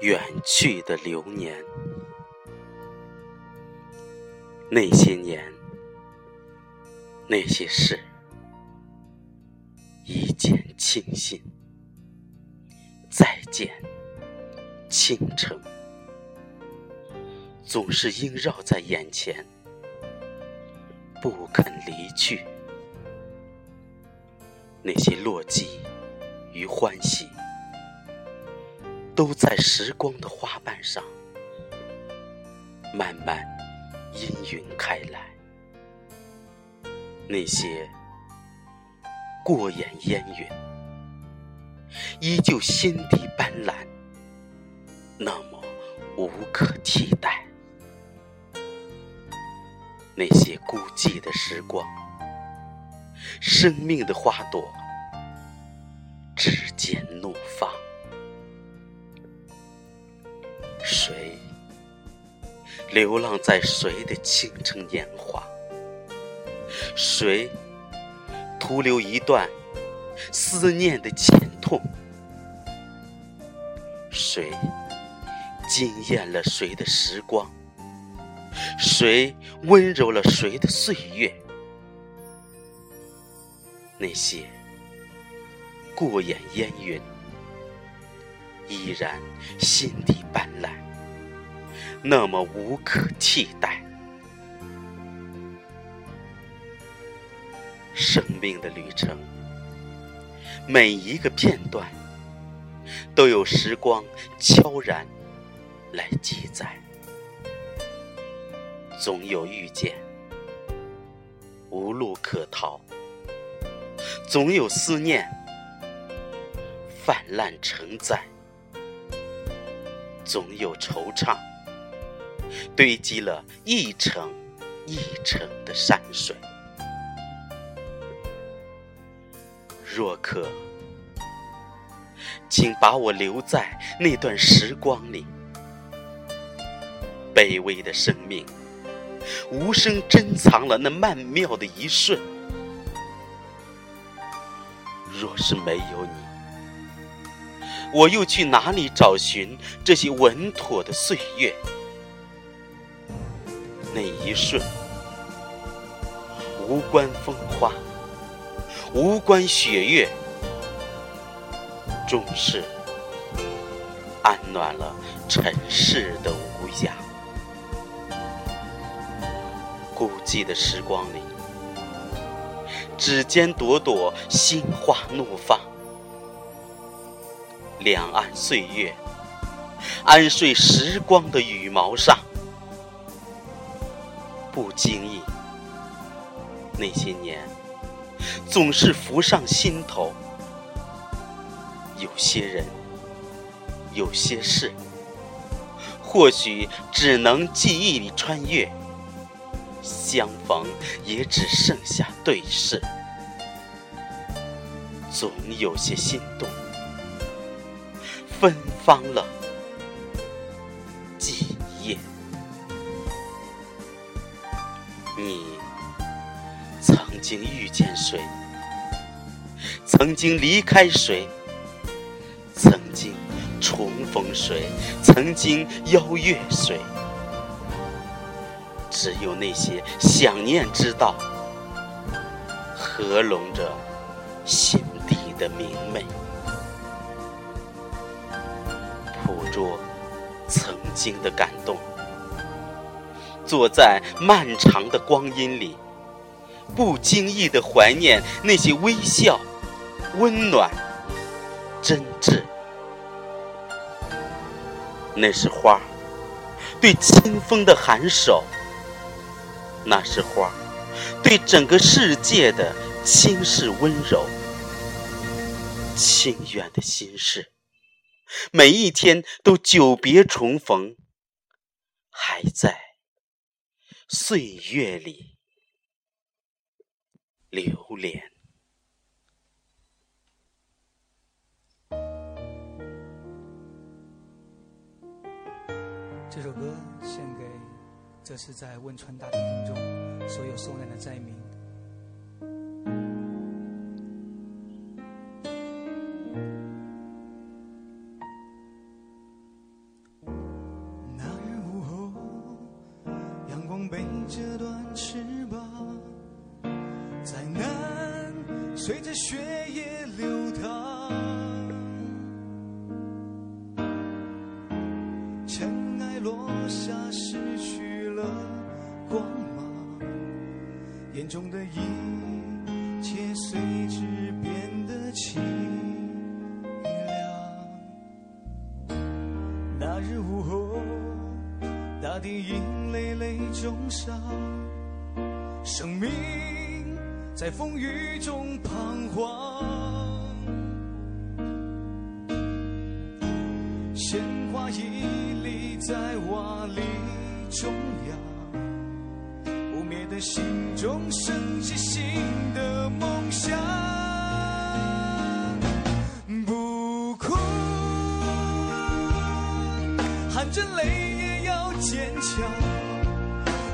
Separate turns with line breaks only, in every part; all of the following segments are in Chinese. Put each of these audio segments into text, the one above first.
远去的流年，那些年，那些事，一见倾心。再见，倾城，总是萦绕在眼前，不肯离去。那些落寂与欢喜。都在时光的花瓣上慢慢氤氲开来，那些过眼烟云，依旧心底斑斓，那么无可替代。那些孤寂的时光，生命的花朵，指尖怒放。谁流浪在谁的倾城年华？谁徒留一段思念的浅痛？谁惊艳了谁的时光？谁温柔了谁的岁月？那些过眼烟云。依然心底斑斓，那么无可替代。生命的旅程，每一个片段，都有时光悄然来记载。总有遇见，无路可逃；总有思念，泛滥成灾。总有惆怅，堆积了一程一程的山水。若可，请把我留在那段时光里。卑微的生命，无声珍藏了那曼妙的一瞬。若是没有你。我又去哪里找寻这些稳妥的岁月？那一瞬，无关风花，无关雪月，终是安暖了尘世的无涯。寂的时光里，指尖朵朵心花怒放。两岸岁月，安睡时光的羽毛上。不经意，那些年总是浮上心头。有些人，有些事，或许只能记忆里穿越。相逢也只剩下对视，总有些心动。芬芳了几夜，你曾经遇见谁？曾经离开谁？曾经重逢谁？曾经邀约谁？只有那些想念知道，合拢着心底的明媚。捕捉曾经的感动，坐在漫长的光阴里，不经意的怀念那些微笑、温暖、真挚。那是花对清风的颔首，那是花对整个世界的轻视温柔，清远的心事。每一天都久别重逢，还在岁月里留恋。
这首歌献给这是在汶川大地震中所有受难的灾民。
那日午后，阳光背着断翅膀，在南随着血液流淌。尘埃落下，失去了光芒，眼中的一切随之变得清凉。那日午后，大地因累累重伤，生命在风雨中彷徨。鲜花屹立在瓦砾中央，不灭的心中升起新的梦想。不哭，含着泪也要坚强。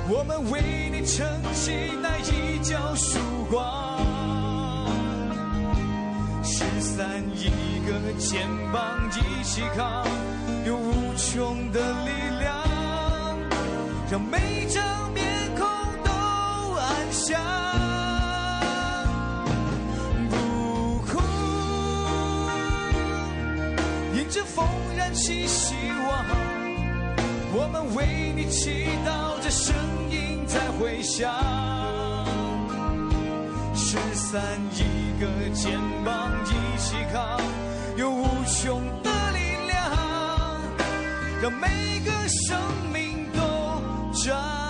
我们为你撑起那一角曙光。失散一个肩膀一起扛，有无穷的力量，让每张面孔都安详。不哭，迎着风燃起希望。我们为你祈祷，这声音在回响。失散一个肩膀一起扛，有无穷的力量，让每个生命 자.